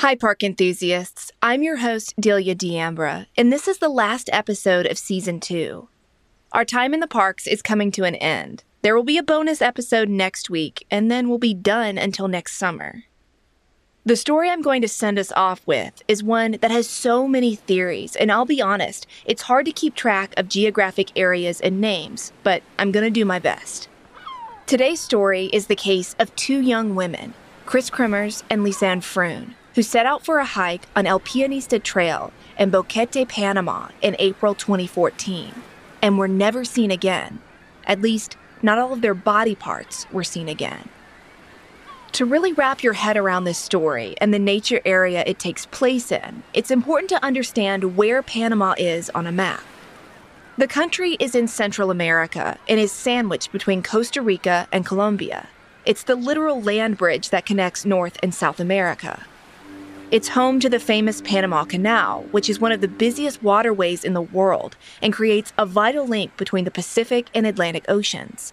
Hi, park enthusiasts. I'm your host, Delia D'Ambra, and this is the last episode of season two. Our time in the parks is coming to an end. There will be a bonus episode next week, and then we'll be done until next summer. The story I'm going to send us off with is one that has so many theories, and I'll be honest, it's hard to keep track of geographic areas and names, but I'm going to do my best. Today's story is the case of two young women, Kris Kremers and Lisanne Froon, who set out for a hike on El Pianista Trail in Boquete, Panama in April 2014 and were never seen again. At least, not all of their body parts were seen again. To really wrap your head around this story and the nature area it takes place in, it's important to understand where Panama is on a map. The country is in Central America and is sandwiched between Costa Rica and Colombia. It's the literal land bridge that connects North and South America. It's home to the famous Panama Canal, which is one of the busiest waterways in the world and creates a vital link between the Pacific and Atlantic Oceans.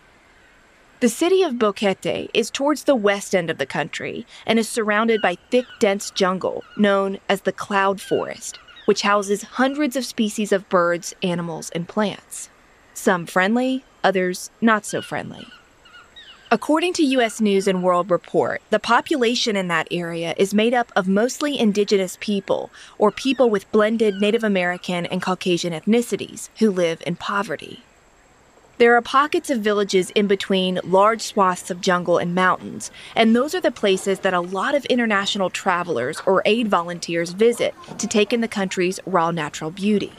The city of Boquete is towards the west end of the country and is surrounded by thick, dense jungle known as the cloud forest, which houses hundreds of species of birds, animals, and plants. Some friendly, others not so friendly. According to U.S. News and World Report, the population in that area is made up of mostly indigenous people or people with blended Native American and Caucasian ethnicities who live in poverty. There are pockets of villages in between large swaths of jungle and mountains, and those are the places that a lot of international travelers or aid volunteers visit to take in the country's raw natural beauty.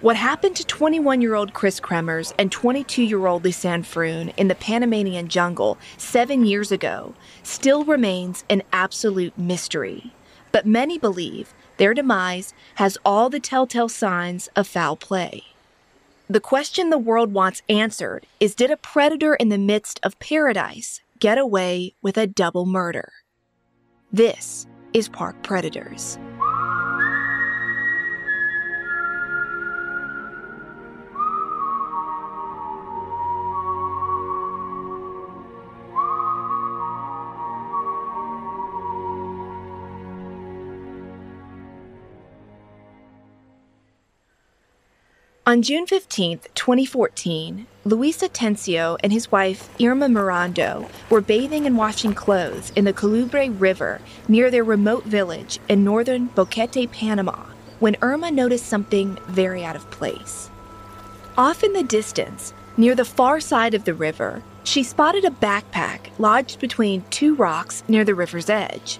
What happened to 21 year old Kris Kremers and 22 year old Lisanne Froon in the Panamanian jungle seven years ago still remains an absolute mystery. But many believe their demise has all the telltale signs of foul play. The question the world wants answered is Did a predator in the midst of paradise get away with a double murder? This is Park Predators. On June 15, 2014, Luis Atencio and his wife, Irma Mirando, were bathing and washing clothes in the Colubre River near their remote village in northern Boquete, Panama, when Irma noticed something very out of place. Off in the distance, near the far side of the river, she spotted a backpack lodged between two rocks near the river's edge.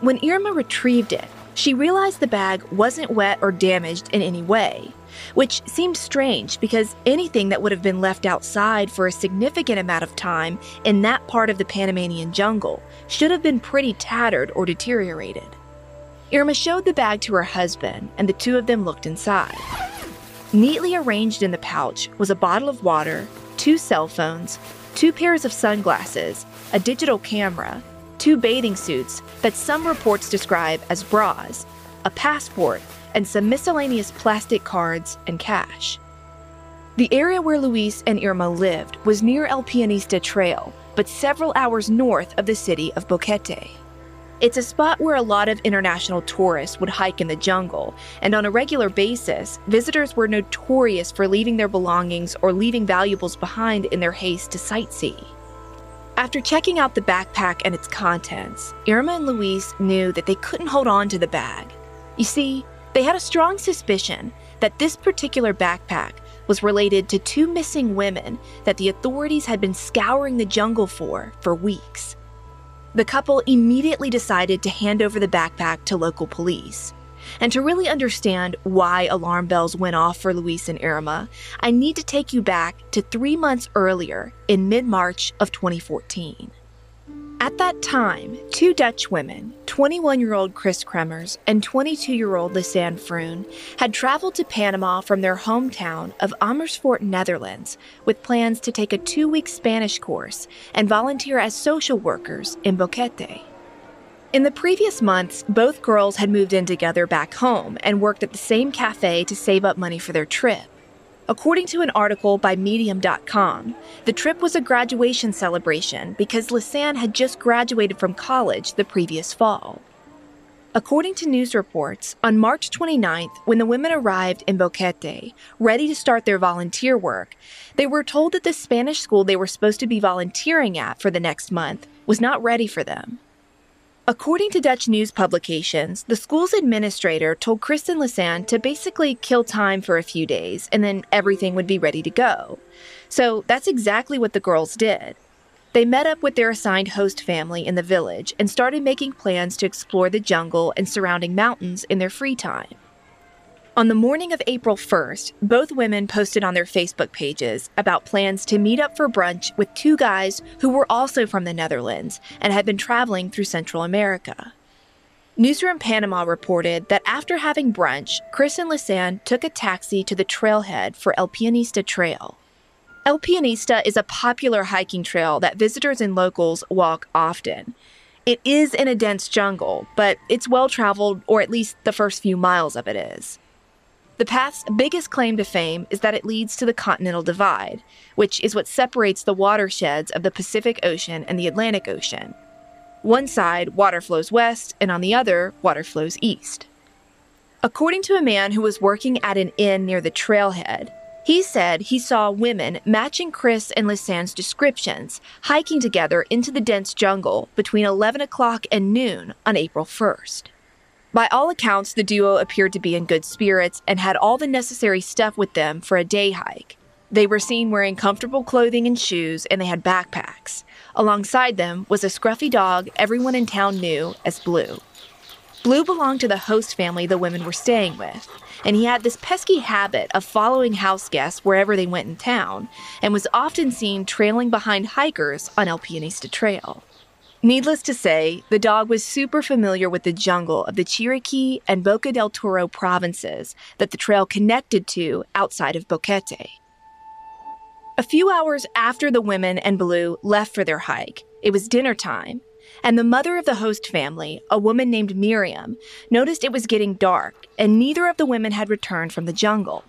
When Irma retrieved it, she realized the bag wasn't wet or damaged in any way which seemed strange because anything that would have been left outside for a significant amount of time in that part of the Panamanian jungle should have been pretty tattered or deteriorated. Irma showed the bag to her husband, and the two of them looked inside. Neatly arranged in the pouch was a bottle of water, two cell phones, two pairs of sunglasses, a digital camera, two bathing suits that some reports describe as bras, a passport, and some miscellaneous plastic cards and cash. The area where Luis and Irma lived was near El Pianista Trail, but several hours north of the city of Boquete. It's a spot where a lot of international tourists would hike in the jungle, and on a regular basis, visitors were notorious for leaving their belongings or leaving valuables behind in their haste to sightsee. After checking out the backpack and its contents, Irma and Luis knew that they couldn't hold on to the bag. You see, they had a strong suspicion that this particular backpack was related to two missing women that the authorities had been scouring the jungle for for weeks. The couple immediately decided to hand over the backpack to local police. And to really understand why alarm bells went off for Luis and Irma, I need to take you back to three months earlier in mid March of 2014. At that time, two Dutch women, 21 year old Kris Kremers and 22 year old Lisanne Froon, had traveled to Panama from their hometown of Amersfoort, Netherlands, with plans to take a two week Spanish course and volunteer as social workers in Boquete. In the previous months, both girls had moved in together back home and worked at the same cafe to save up money for their trip. According to an article by Medium.com, the trip was a graduation celebration because Lisanne had just graduated from college the previous fall. According to news reports, on March 29th, when the women arrived in Boquete, ready to start their volunteer work, they were told that the Spanish school they were supposed to be volunteering at for the next month was not ready for them. According to Dutch news publications, the school's administrator told Kristen Lisanne to basically kill time for a few days and then everything would be ready to go. So that's exactly what the girls did. They met up with their assigned host family in the village and started making plans to explore the jungle and surrounding mountains in their free time. On the morning of April 1st, both women posted on their Facebook pages about plans to meet up for brunch with two guys who were also from the Netherlands and had been traveling through Central America. Newsroom Panama reported that after having brunch, Kris and Lisanne took a taxi to the trailhead for El Pianista Trail. El Pianista is a popular hiking trail that visitors and locals walk often. It is in a dense jungle, but it's well traveled, or at least the first few miles of it is. The path's biggest claim to fame is that it leads to the Continental Divide, which is what separates the watersheds of the Pacific Ocean and the Atlantic Ocean. One side, water flows west, and on the other, water flows east. According to a man who was working at an inn near the trailhead, he said he saw women matching Kris and Lisanne's descriptions hiking together into the dense jungle between 11 o'clock and noon on April 1st. By all accounts, the duo appeared to be in good spirits and had all the necessary stuff with them for a day hike. They were seen wearing comfortable clothing and shoes, and they had backpacks. Alongside them was a scruffy dog everyone in town knew as Blue. Blue belonged to the host family the women were staying with and he had this pesky habit of following house guests wherever they went in town, and was often seen trailing behind hikers on El Pianista Trail. Needless to say, the dog was super familiar with the jungle of the Chiriquí and Boca del Toro provinces that the trail connected to outside of Boquete. A few hours after the women and Blue left for their hike, it was dinner time, and the mother of the host family, a woman named Miriam, noticed it was getting dark and neither of the women had returned from the jungle.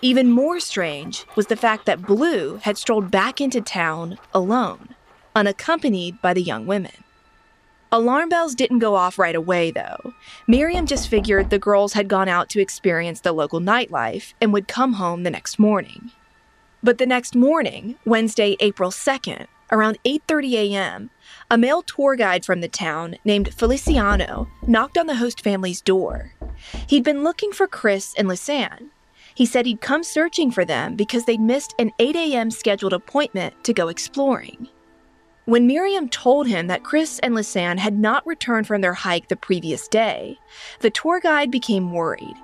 Even more strange was the fact that Blue had strolled back into town alone, unaccompanied by the young women. Alarm bells didn't go off right away, though. Miriam just figured the girls had gone out to experience the local nightlife and would come home the next morning. But the next morning, Wednesday, April 2nd, around 8:30 a.m., a male tour guide from the town named Feliciano knocked on the host family's door. He'd been looking for Kris and Lisanne. He said he'd come searching for them because they'd missed an 8 a.m. scheduled appointment to go exploring. When Miriam told him that Kris and Lisanne had not returned from their hike the previous day, the tour guide became worried.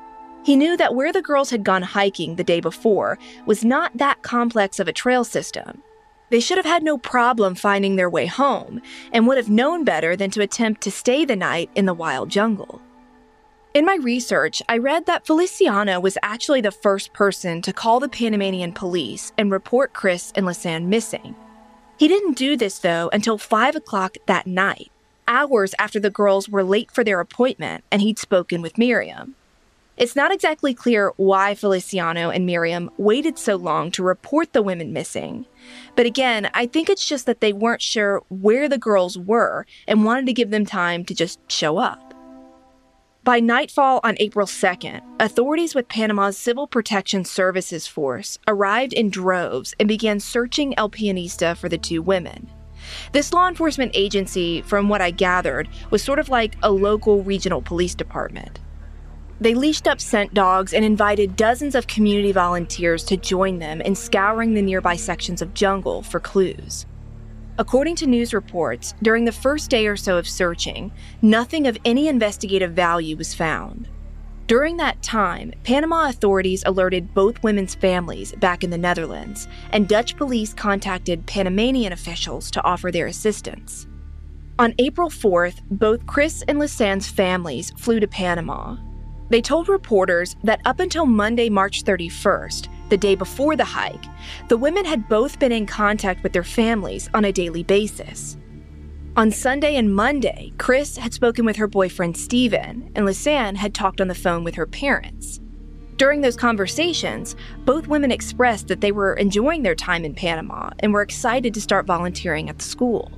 He knew that where the girls had gone hiking the day before was not that complex of a trail system, they should have had no problem finding their way home and would have known better than to attempt to stay the night in the wild jungle. In my research, I read that Feliciano was actually the first person to call the Panamanian police and report Kris and Lisanne missing. He didn't do this, though, until 5 o'clock that night, hours after the girls were late for their appointment and he'd spoken with Miriam. It's not exactly clear why Feliciano and Miriam waited so long to report the women missing. But again, I think it's just that they weren't sure where the girls were and wanted to give them time to just show up. By nightfall on April 2nd, authorities with Panama's Civil Protection Services Force arrived in droves and began searching El Pianista for the two women. This law enforcement agency, from what I gathered, was sort of like a local regional police department. They leashed up scent dogs and invited dozens of community volunteers to join them in scouring the nearby sections of jungle for clues. According to news reports, during the first day or so of searching, nothing of any investigative value was found. During that time, Panama authorities alerted both women's families back in the Netherlands, and Dutch police contacted Panamanian officials to offer their assistance. On April 4th, both Kris and Lisanne's families flew to Panama, they told reporters that up until Monday, March 31st, the day before the hike, the women had both been in contact with their families on a daily basis. On Sunday and Monday, Kris had spoken with her boyfriend Steven, and Lisanne had talked on the phone with her parents. During those conversations, both women expressed that they were enjoying their time in Panama and were excited to start volunteering at the school.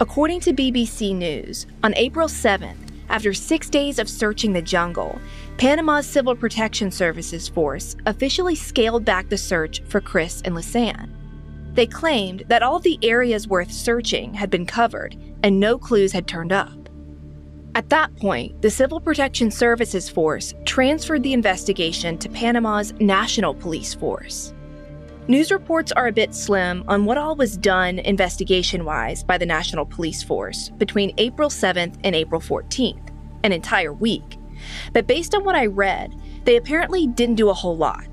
According to BBC News, on April 7th, after six days of searching the jungle, Panama's Civil Protection Services force officially scaled back the search for Kris and Lisanne. They claimed that all the areas worth searching had been covered and no clues had turned up. At that point, the Civil Protection Services Force transferred the investigation to Panama's National Police Force. News reports are a bit slim on what all was done investigation wise by the National Police Force between April 7th and April 14th, an entire week. But based on what I read, they apparently didn't do a whole lot.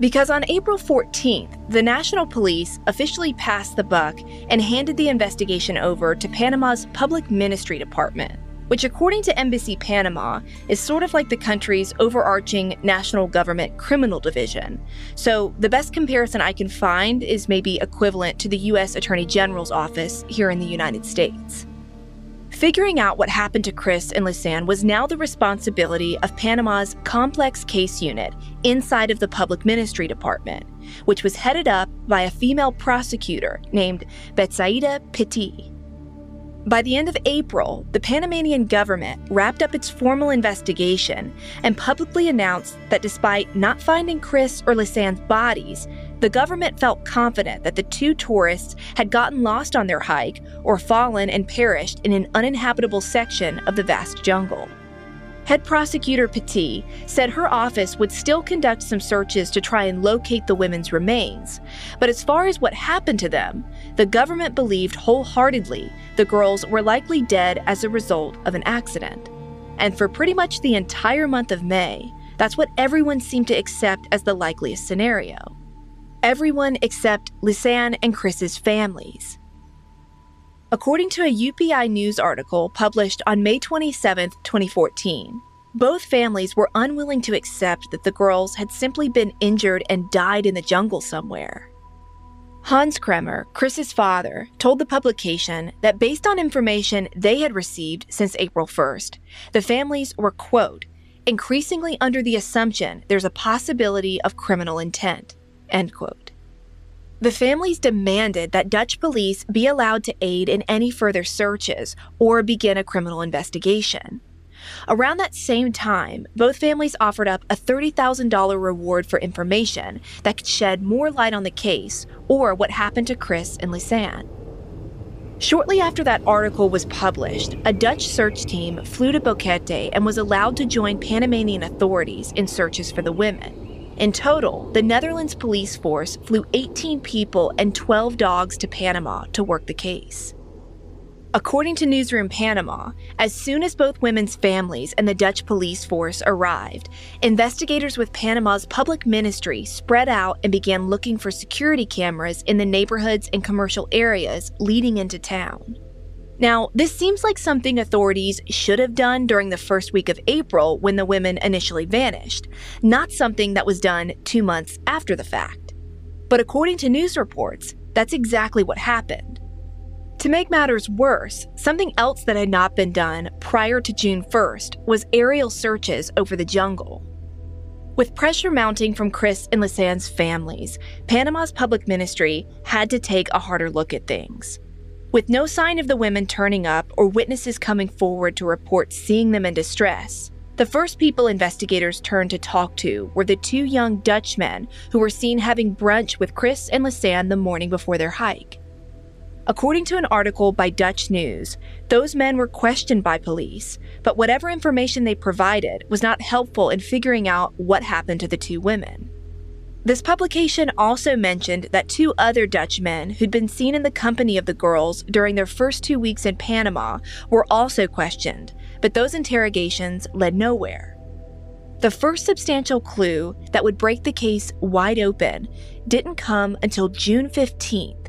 Because on April 14th, the National Police officially passed the buck and handed the investigation over to Panama's Public Ministry Department which, according to Embassy Panama, is sort of like the country's overarching national government criminal division. So, the best comparison I can find is maybe equivalent to the U.S. Attorney General's office here in the United States. Figuring out what happened to Kris and Lisanne was now the responsibility of Panama's complex case unit inside of the Public Ministry Department, which was headed up by a female prosecutor named Betsaida Petit. By the end of April, the Panamanian government wrapped up its formal investigation and publicly announced that despite not finding Kris or Lisanne's bodies, the government felt confident that the two tourists had gotten lost on their hike or fallen and perished in an uninhabitable section of the vast jungle. Head prosecutor Petit said her office would still conduct some searches to try and locate the women's remains, but as far as what happened to them, the government believed wholeheartedly the girls were likely dead as a result of an accident. And for pretty much the entire month of May, that's what everyone seemed to accept as the likeliest scenario. Everyone except Lisanne and Kris's families. According to a UPI News article published on May 27, 2014, both families were unwilling to accept that the girls had simply been injured and died in the jungle somewhere. Hans Kremer, Kris's father, told the publication that based on information they had received since April 1st, the families were, quote, increasingly under the assumption there's a possibility of criminal intent, end quote. The families demanded that Dutch police be allowed to aid in any further searches or begin a criminal investigation. Around that same time, both families offered up a $30,000 reward for information that could shed more light on the case or what happened to Kris and Lisanne. Shortly after that article was published, a Dutch search team flew to Boquete and was allowed to join Panamanian authorities in searches for the women. In total, the Netherlands police force flew 18 people and 12 dogs to Panama to work the case. According to Newsroom Panama, as soon as both women's families and the Dutch police force arrived, investigators with Panama's public ministry spread out and began looking for security cameras in the neighborhoods and commercial areas leading into town. Now, this seems like something authorities should have done during the first week of April when the women initially vanished, not something that was done two months after the fact. But according to news reports, that's exactly what happened. To make matters worse, something else that had not been done prior to June 1st was aerial searches over the jungle. With pressure mounting from Kris and Lisanne's families, Panama's public ministry had to take a harder look at things. With no sign of the women turning up or witnesses coming forward to report seeing them in distress, the first people investigators turned to talk to were the two young Dutchmen who were seen having brunch with Kris and Lisanne the morning before their hike. According to an article by Dutch News, those men were questioned by police, but whatever information they provided was not helpful in figuring out what happened to the two women. This publication also mentioned that two other Dutch men who'd been seen in the company of the girls during their first two weeks in Panama were also questioned, but those interrogations led nowhere. The first substantial clue that would break the case wide open didn't come until June 15th,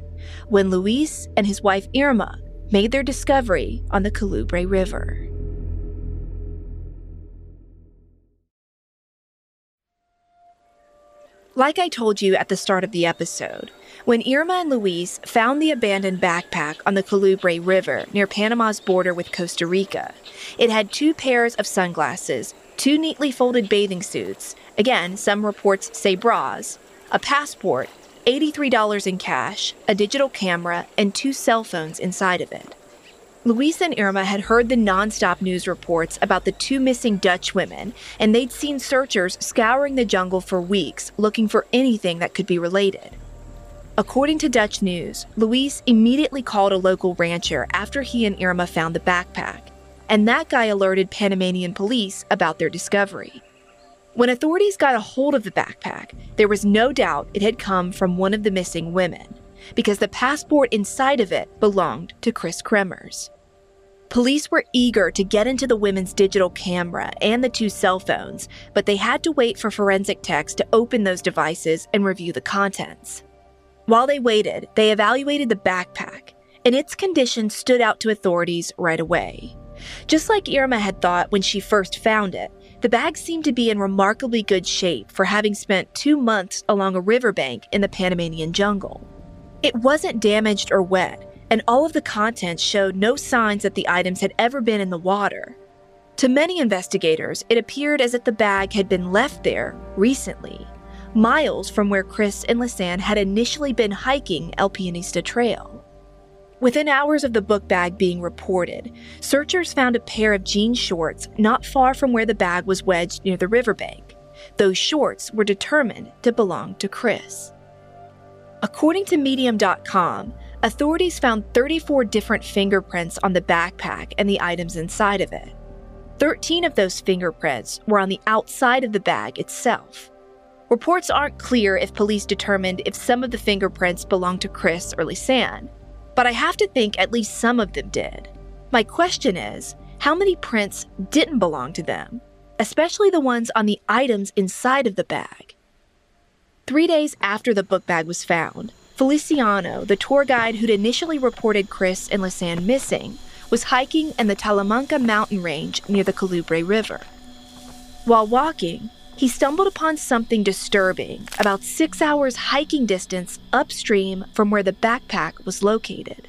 when Luis and his wife Irma made their discovery on the Calubre River. Like I told you at the start of the episode, when Irma and Luis found the abandoned backpack on the Calubre River near Panama's border with Costa Rica, it had two pairs of sunglasses, two neatly folded bathing suits, again, some reports say bras, a passport, $83 in cash, a digital camera, and two cell phones inside of it. Luis and Irma had heard the nonstop news reports about the two missing Dutch women, and they'd seen searchers scouring the jungle for weeks looking for anything that could be related. According to Dutch News, Luis immediately called a local rancher after he and Irma found the backpack, and that guy alerted Panamanian police about their discovery. When authorities got a hold of the backpack, there was no doubt it had come from one of the missing women, because the passport inside of it belonged to Kris Kremers. Police were eager to get into the women's digital camera and the two cell phones, but they had to wait for forensic techs to open those devices and review the contents. While they waited, they evaluated the backpack, and its condition stood out to authorities right away. Just like Irma had thought when she first found it, the bag seemed to be in remarkably good shape for having spent two months along a riverbank in the Panamanian jungle. It wasn't damaged or wet, and all of the contents showed no signs that the items had ever been in the water. To many investigators, it appeared as if the bag had been left there recently, miles from where Kris and Lisanne had initially been hiking El Pianista Trail. Within hours of the book bag being reported, searchers found a pair of jean shorts not far from where the bag was wedged near the riverbank. Those shorts were determined to belong to Kris. According to Medium.com, Authorities found 34 different fingerprints on the backpack and the items inside of it. 13 of those fingerprints were on the outside of the bag itself. Reports aren't clear if police determined if some of the fingerprints belonged to Kris or Lisanne, but I have to think at least some of them did. My question is how many prints didn't belong to them, especially the ones on the items inside of the bag? Three days after the book bag was found, Feliciano, the tour guide who'd initially reported Kris and Lisanne missing, was hiking in the Talamanca mountain range near the Colubre River. While walking, he stumbled upon something disturbing about six hours hiking distance upstream from where the backpack was located.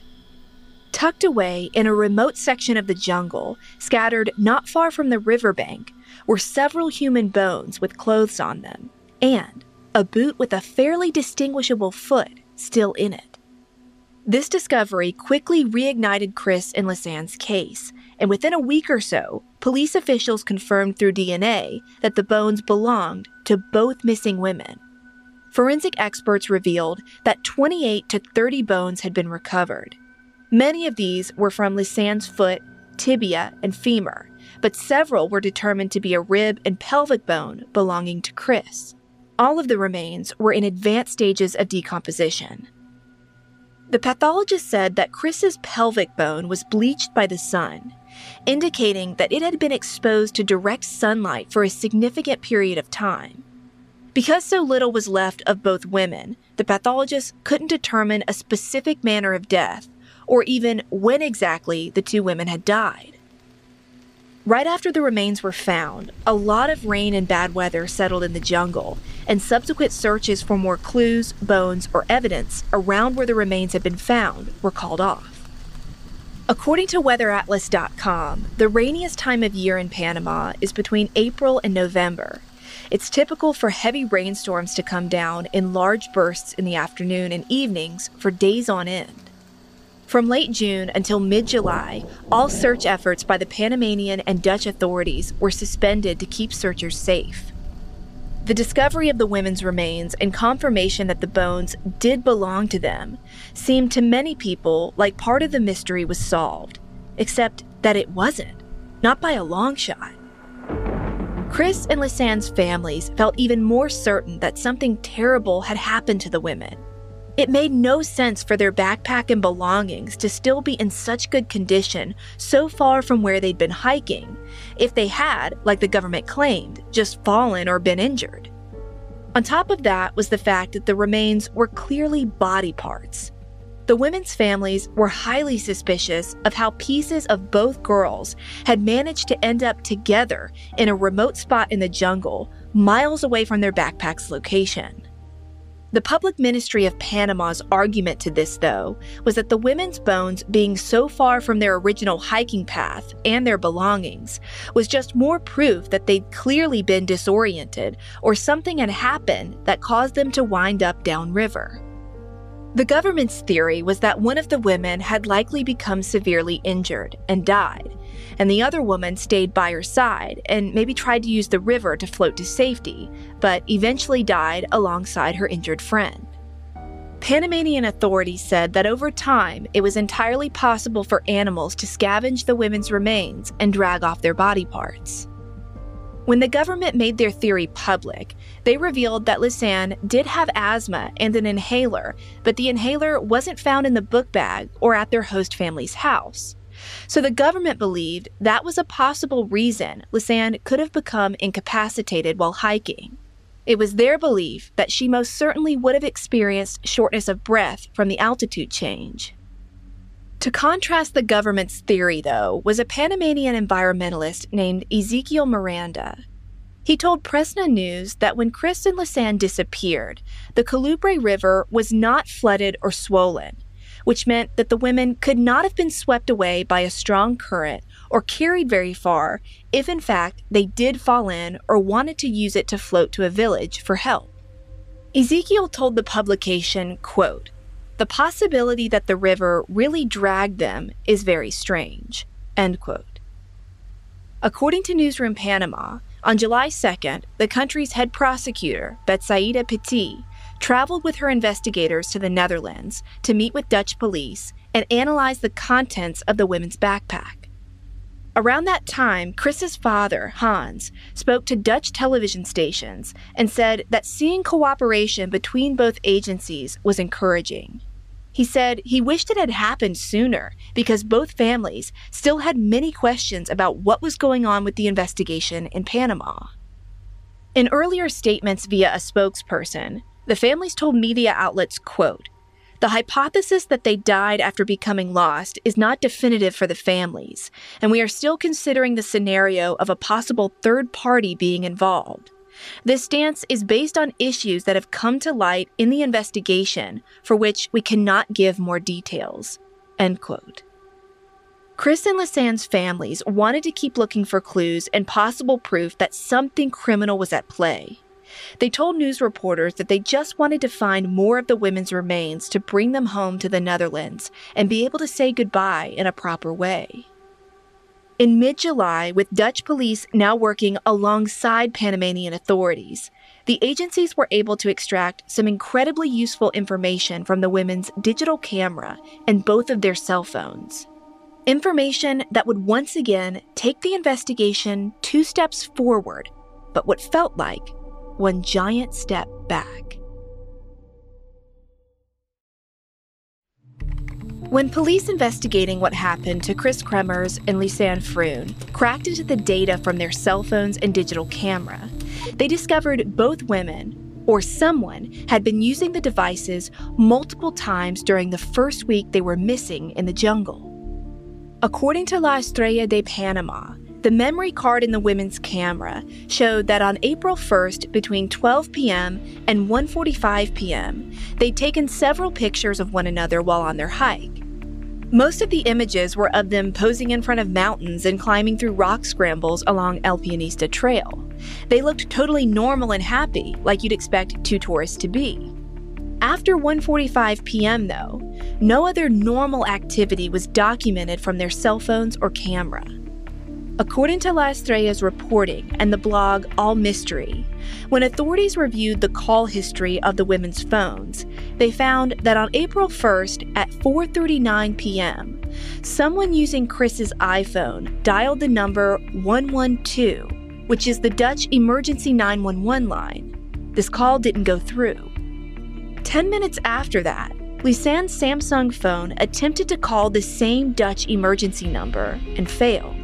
Tucked away in a remote section of the jungle, scattered not far from the riverbank, were several human bones with clothes on them, and a boot with a fairly distinguishable foot still in it. This discovery quickly reignited Kris and Lisanne's case, and within a week or so, police officials confirmed through DNA that the bones belonged to both missing women. Forensic experts revealed that 28 to 30 bones had been recovered. Many of these were from Lisanne's foot, tibia, and femur, but several were determined to be a rib and pelvic bone belonging to Kris. All of the remains were in advanced stages of decomposition. The pathologist said that Kris's pelvic bone was bleached by the sun, indicating that it had been exposed to direct sunlight for a significant period of time. Because so little was left of both women, the pathologist couldn't determine a specific manner of death or even when exactly the two women had died. Right after the remains were found, a lot of rain and bad weather settled in the jungle, and subsequent searches for more clues, bones, or evidence around where the remains had been found were called off. According to WeatherAtlas.com, the rainiest time of year in Panama is between April and November. It's typical for heavy rainstorms to come down in large bursts in the afternoon and evenings for days on end. From late June until mid July, all search efforts by the Panamanian and Dutch authorities were suspended to keep searchers safe. The discovery of the women's remains and confirmation that the bones did belong to them seemed to many people like part of the mystery was solved, except that it wasn't, not by a long shot. Kris and Lisanne's families felt even more certain that something terrible had happened to the women. It made no sense for their backpack and belongings to still be in such good condition so far from where they'd been hiking, if they had, like the government claimed, just fallen or been injured. On top of that was the fact that the remains were clearly body parts. The women's families were highly suspicious of how pieces of both girls had managed to end up together in a remote spot in the jungle, miles away from their backpack's location. The Public Ministry of Panama's argument to this, though, was that the women's bones being so far from their original hiking path and their belongings was just more proof that they'd clearly been disoriented or something had happened that caused them to wind up downriver. The government's theory was that one of the women had likely become severely injured and died, and the other woman stayed by her side and maybe tried to use the river to float to safety, but eventually died alongside her injured friend. Panamanian authorities said that over time, it was entirely possible for animals to scavenge the women's remains and drag off their body parts. When the government made their theory public, they revealed that Lisanne did have asthma and an inhaler, but the inhaler wasn't found in the book bag or at their host family's house. So the government believed that was a possible reason Lisanne could have become incapacitated while hiking. It was their belief that she most certainly would have experienced shortness of breath from the altitude change. To contrast the government's theory, though, was a Panamanian environmentalist named Ezekiel Miranda. He told Prensa News that when Kris and Lisanne disappeared, the Colubre River was not flooded or swollen, which meant that the women could not have been swept away by a strong current or carried very far if, in fact, they did fall in or wanted to use it to float to a village for help. Ezekiel told the publication, quote, the possibility that the river really dragged them is very strange. End quote. According to Newsroom Panama, on July 2nd, the country's head prosecutor, Betsaida Petit, traveled with her investigators to the Netherlands to meet with Dutch police and analyze the contents of the women's backpack. Around that time, Kris's father, Hans, spoke to Dutch television stations and said that seeing cooperation between both agencies was encouraging. He said he wished it had happened sooner because both families still had many questions about what was going on with the investigation in Panama. In earlier statements via a spokesperson, the families told media outlets, quote, the hypothesis that they died after becoming lost is not definitive for the families, and we are still considering the scenario of a possible third party being involved. This stance is based on issues that have come to light in the investigation, for which we cannot give more details. End quote. Kris and Lisanne's families wanted to keep looking for clues and possible proof that something criminal was at play. They told news reporters that they just wanted to find more of the women's remains to bring them home to the Netherlands and be able to say goodbye in a proper way. In mid July, with Dutch police now working alongside Panamanian authorities, the agencies were able to extract some incredibly useful information from the women's digital camera and both of their cell phones. Information that would once again take the investigation two steps forward, but what felt like one giant step back. When police investigating what happened to Kris Kremers and Lisanne Froon cracked into the data from their cell phones and digital camera, they discovered both women, or someone, had been using the devices multiple times during the first week they were missing in the jungle. According to La Estrella de Panama, the memory card in the women's camera showed that on April 1st between 12 p.m. and 1:45 p.m., they'd taken several pictures of one another while on their hike. Most of the images were of them posing in front of mountains and climbing through rock scrambles along El Pianista Trail. They looked totally normal and happy, like you'd expect two tourists to be. After 1:45 p.m. though, no other normal activity was documented from their cell phones or camera. According to La Estrella's reporting and the blog All Mystery, when authorities reviewed the call history of the women's phones, they found that on April 1st at 4:39 p.m., someone using Kris's iPhone dialed the number 112, which is the Dutch emergency 911 line. This call didn't go through. 10 minutes after that, Lisanne's Samsung phone attempted to call the same Dutch emergency number and failed.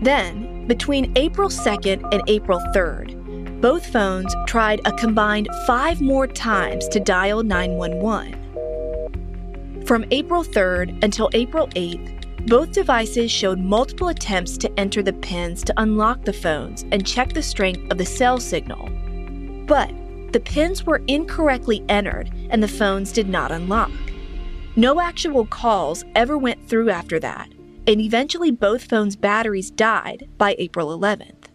Then, between April 2nd and April 3rd, both phones tried a combined five more times to dial 911. From April 3rd until April 8th, both devices showed multiple attempts to enter the pins to unlock the phones and check the strength of the cell signal. But the pins were incorrectly entered and the phones did not unlock. No actual calls ever went through after that, and eventually both phones' batteries died by April 11th.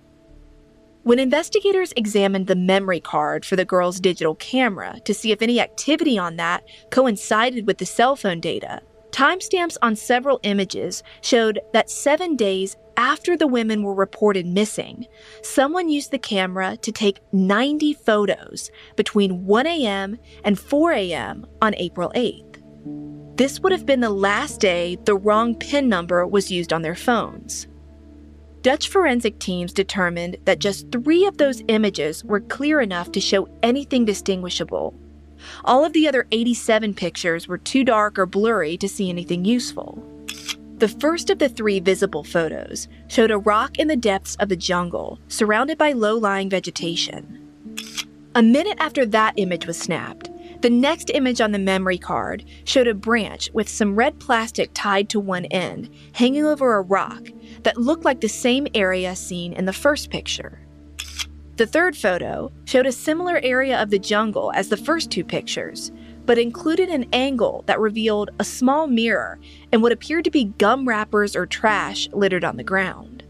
When investigators examined the memory card for the girl's digital camera to see if any activity on that coincided with the cell phone data, timestamps on several images showed that seven days after the women were reported missing, someone used the camera to take 90 photos between 1 a.m. and 4 a.m. on April 8th. This would have been the last day the wrong PIN number was used on their phones. Dutch forensic teams determined that just three of those images were clear enough to show anything distinguishable. All of the other 87 pictures were too dark or blurry to see anything useful. The first of the three visible photos showed a rock in the depths of the jungle, surrounded by low lying vegetation. A minute after that image was snapped, the next image on the memory card showed a branch with some red plastic tied to one end, hanging over a rock that looked like the same area seen in the first picture. The third photo showed a similar area of the jungle as the first two pictures, but included an angle that revealed a small mirror and what appeared to be gum wrappers or trash littered on the ground.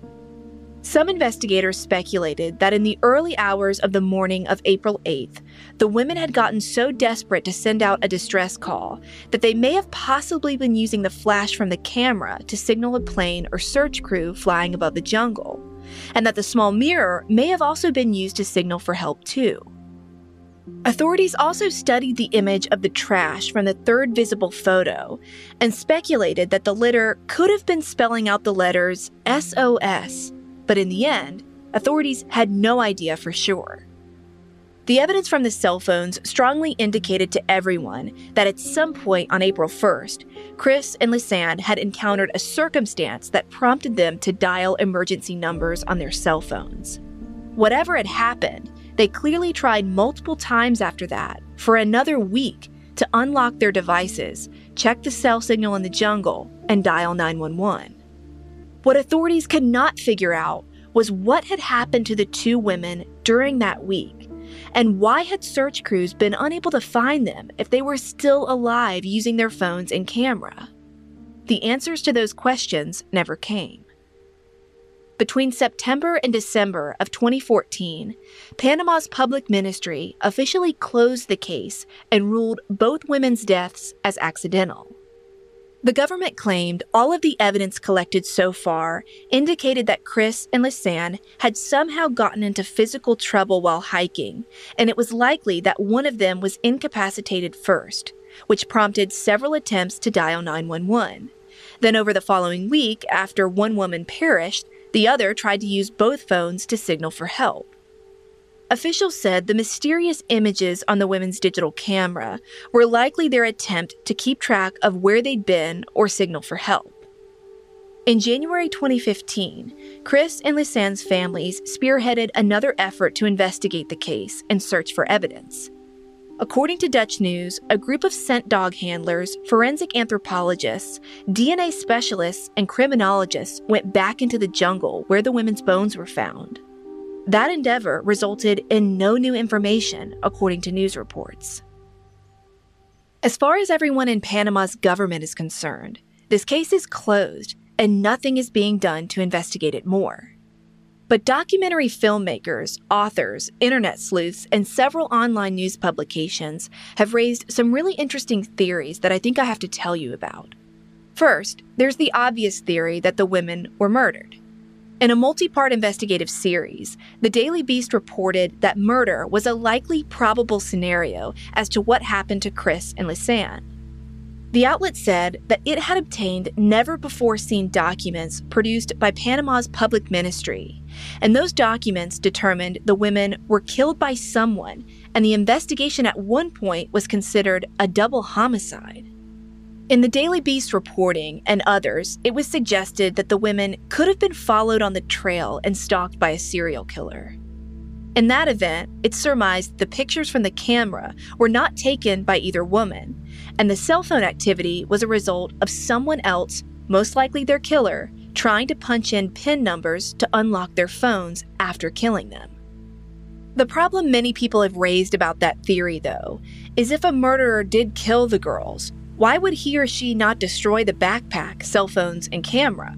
Some investigators speculated that in the early hours of the morning of April 8th, the women had gotten so desperate to send out a distress call that they may have possibly been using the flash from the camera to signal a plane or search crew flying above the jungle, and that the small mirror may have also been used to signal for help too. Authorities also studied the image of the trash from the third visible photo and speculated that the litter could have been spelling out the letters SOS but in the end, authorities had no idea for sure. The evidence from the cell phones strongly indicated to everyone that at some point on April 1st, Kris and Lisanne had encountered a circumstance that prompted them to dial emergency numbers on their cell phones. Whatever had happened, they clearly tried multiple times after that for another week to unlock their devices, check the cell signal in the jungle, and dial 911. What authorities could not figure out was what had happened to the two women during that week, and why had search crews been unable to find them if they were still alive using their phones and camera? The answers to those questions never came. Between September and December of 2014, Panama's public ministry officially closed the case and ruled both women's deaths as accidental. The government claimed all of the evidence collected so far indicated that Kris and Lisanne had somehow gotten into physical trouble while hiking, and it was likely that one of them was incapacitated first, which prompted several attempts to dial 911. Then, over the following week, after one woman perished, the other tried to use both phones to signal for help. Officials said the mysterious images on the women's digital camera were likely their attempt to keep track of where they'd been or signal for help. In January 2015, Kris and Lisanne's families spearheaded another effort to investigate the case and search for evidence. According to Dutch News, a group of scent dog handlers, forensic anthropologists, DNA specialists, and criminologists went back into the jungle where the women's bones were found. That endeavor resulted in no new information, according to news reports. As far as everyone in Panama's government is concerned, this case is closed and nothing is being done to investigate it more. But documentary filmmakers, authors, internet sleuths, and several online news publications have raised some really interesting theories that I think I have to tell you about. First, there's the obvious theory that the women were murdered. In a multi part investigative series, the Daily Beast reported that murder was a likely probable scenario as to what happened to Kris and Lisanne. The outlet said that it had obtained never before seen documents produced by Panama's public ministry, and those documents determined the women were killed by someone, and the investigation at one point was considered a double homicide. In the Daily Beast reporting and others, it was suggested that the women could have been followed on the trail and stalked by a serial killer. In that event, it's surmised the pictures from the camera were not taken by either woman, and the cell phone activity was a result of someone else, most likely their killer, trying to punch in PIN numbers to unlock their phones after killing them. The problem many people have raised about that theory, though, is if a murderer did kill the girls, why would he or she not destroy the backpack, cell phones, and camera?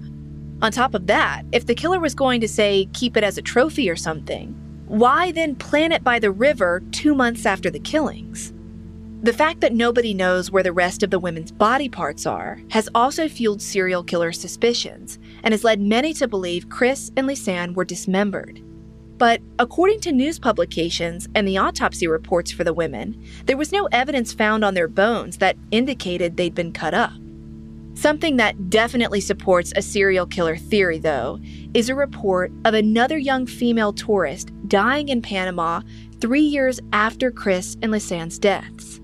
On top of that, if the killer was going to say keep it as a trophy or something, why then plant it by the river two months after the killings? The fact that nobody knows where the rest of the women's body parts are has also fueled serial killer suspicions and has led many to believe Kris and Lisanne were dismembered. But according to news publications and the autopsy reports for the women, there was no evidence found on their bones that indicated they'd been cut up. Something that definitely supports a serial killer theory, though, is a report of another young female tourist dying in Panama three years after Kris and Lisanne's deaths.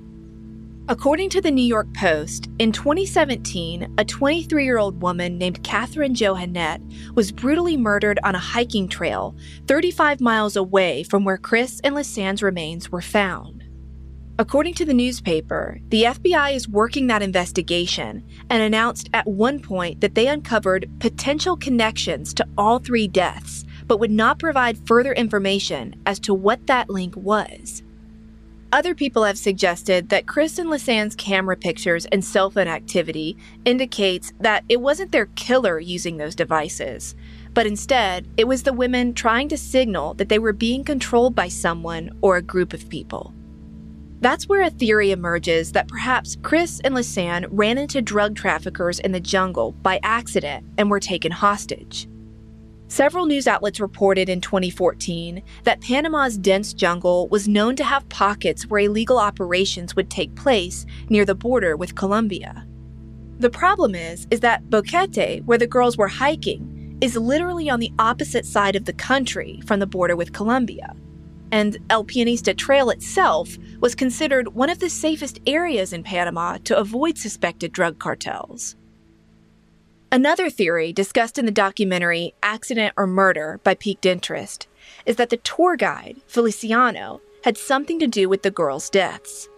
According to the New York Post, in 2017, a 23 year old woman named Catherine Johannet was brutally murdered on a hiking trail 35 miles away from where Kris and Lisanne's remains were found. According to the newspaper, the FBI is working that investigation and announced at one point that they uncovered potential connections to all three deaths, but would not provide further information as to what that link was. Other people have suggested that Kris and Lisanne's camera pictures and cell phone activity indicates that it wasn't their killer using those devices, but instead, it was the women trying to signal that they were being controlled by someone or a group of people. That's where a theory emerges that perhaps Kris and Lisanne ran into drug traffickers in the jungle by accident and were taken hostage. Several news outlets reported in 2014 that Panama's dense jungle was known to have pockets where illegal operations would take place near the border with Colombia. The problem is is that Boquete, where the girls were hiking, is literally on the opposite side of the country from the border with Colombia. And El Pianista Trail itself was considered one of the safest areas in Panama to avoid suspected drug cartels. Another theory discussed in the documentary Accident or Murder by Piqued Interest is that the tour guide, Feliciano, had something to do with the girls' deaths.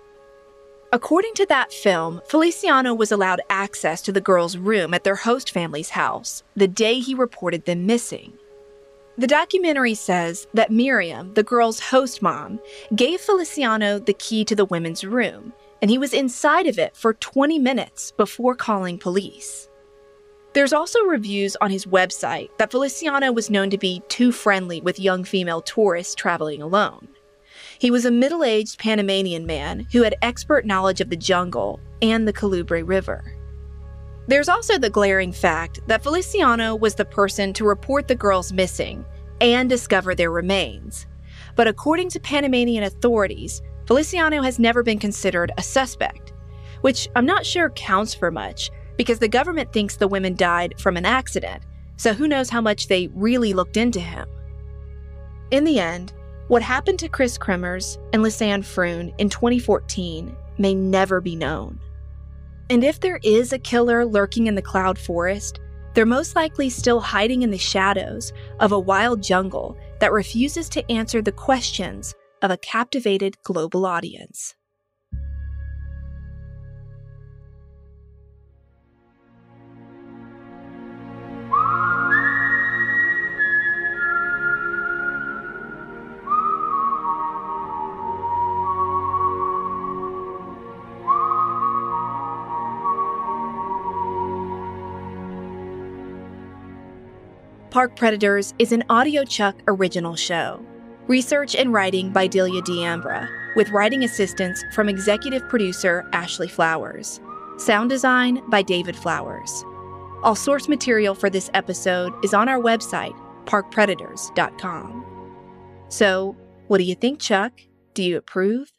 According to that film, Feliciano was allowed access to the girls' room at their host family's house the day he reported them missing. The documentary says that Miriam, the girls' host mom, gave Feliciano the key to the women's room, and he was inside of it for 20 minutes before calling police. There's also reviews on his website that Feliciano was known to be too friendly with young female tourists traveling alone. He was a middle aged Panamanian man who had expert knowledge of the jungle and the Culebra River. There's also the glaring fact that Feliciano was the person to report the girls missing and discover their remains. But according to Panamanian authorities, Feliciano has never been considered a suspect, which I'm not sure counts for much because the government thinks the women died from an accident, so who knows how much they really looked into him. In the end, what happened to Kris Kremers and Lisanne Froon in 2014 may never be known. And if there is a killer lurking in the cloud forest, they're most likely still hiding in the shadows of a wild jungle that refuses to answer the questions of a captivated global audience. Park Predators is an audiochuck original show. Research and writing by Delia D'Ambra, with writing assistance from executive producer Ashley Flowers. Sound design by David Flowers. All source material for this episode is on our website, parkpredators.com. So, what do you think, Chuck? Do you approve?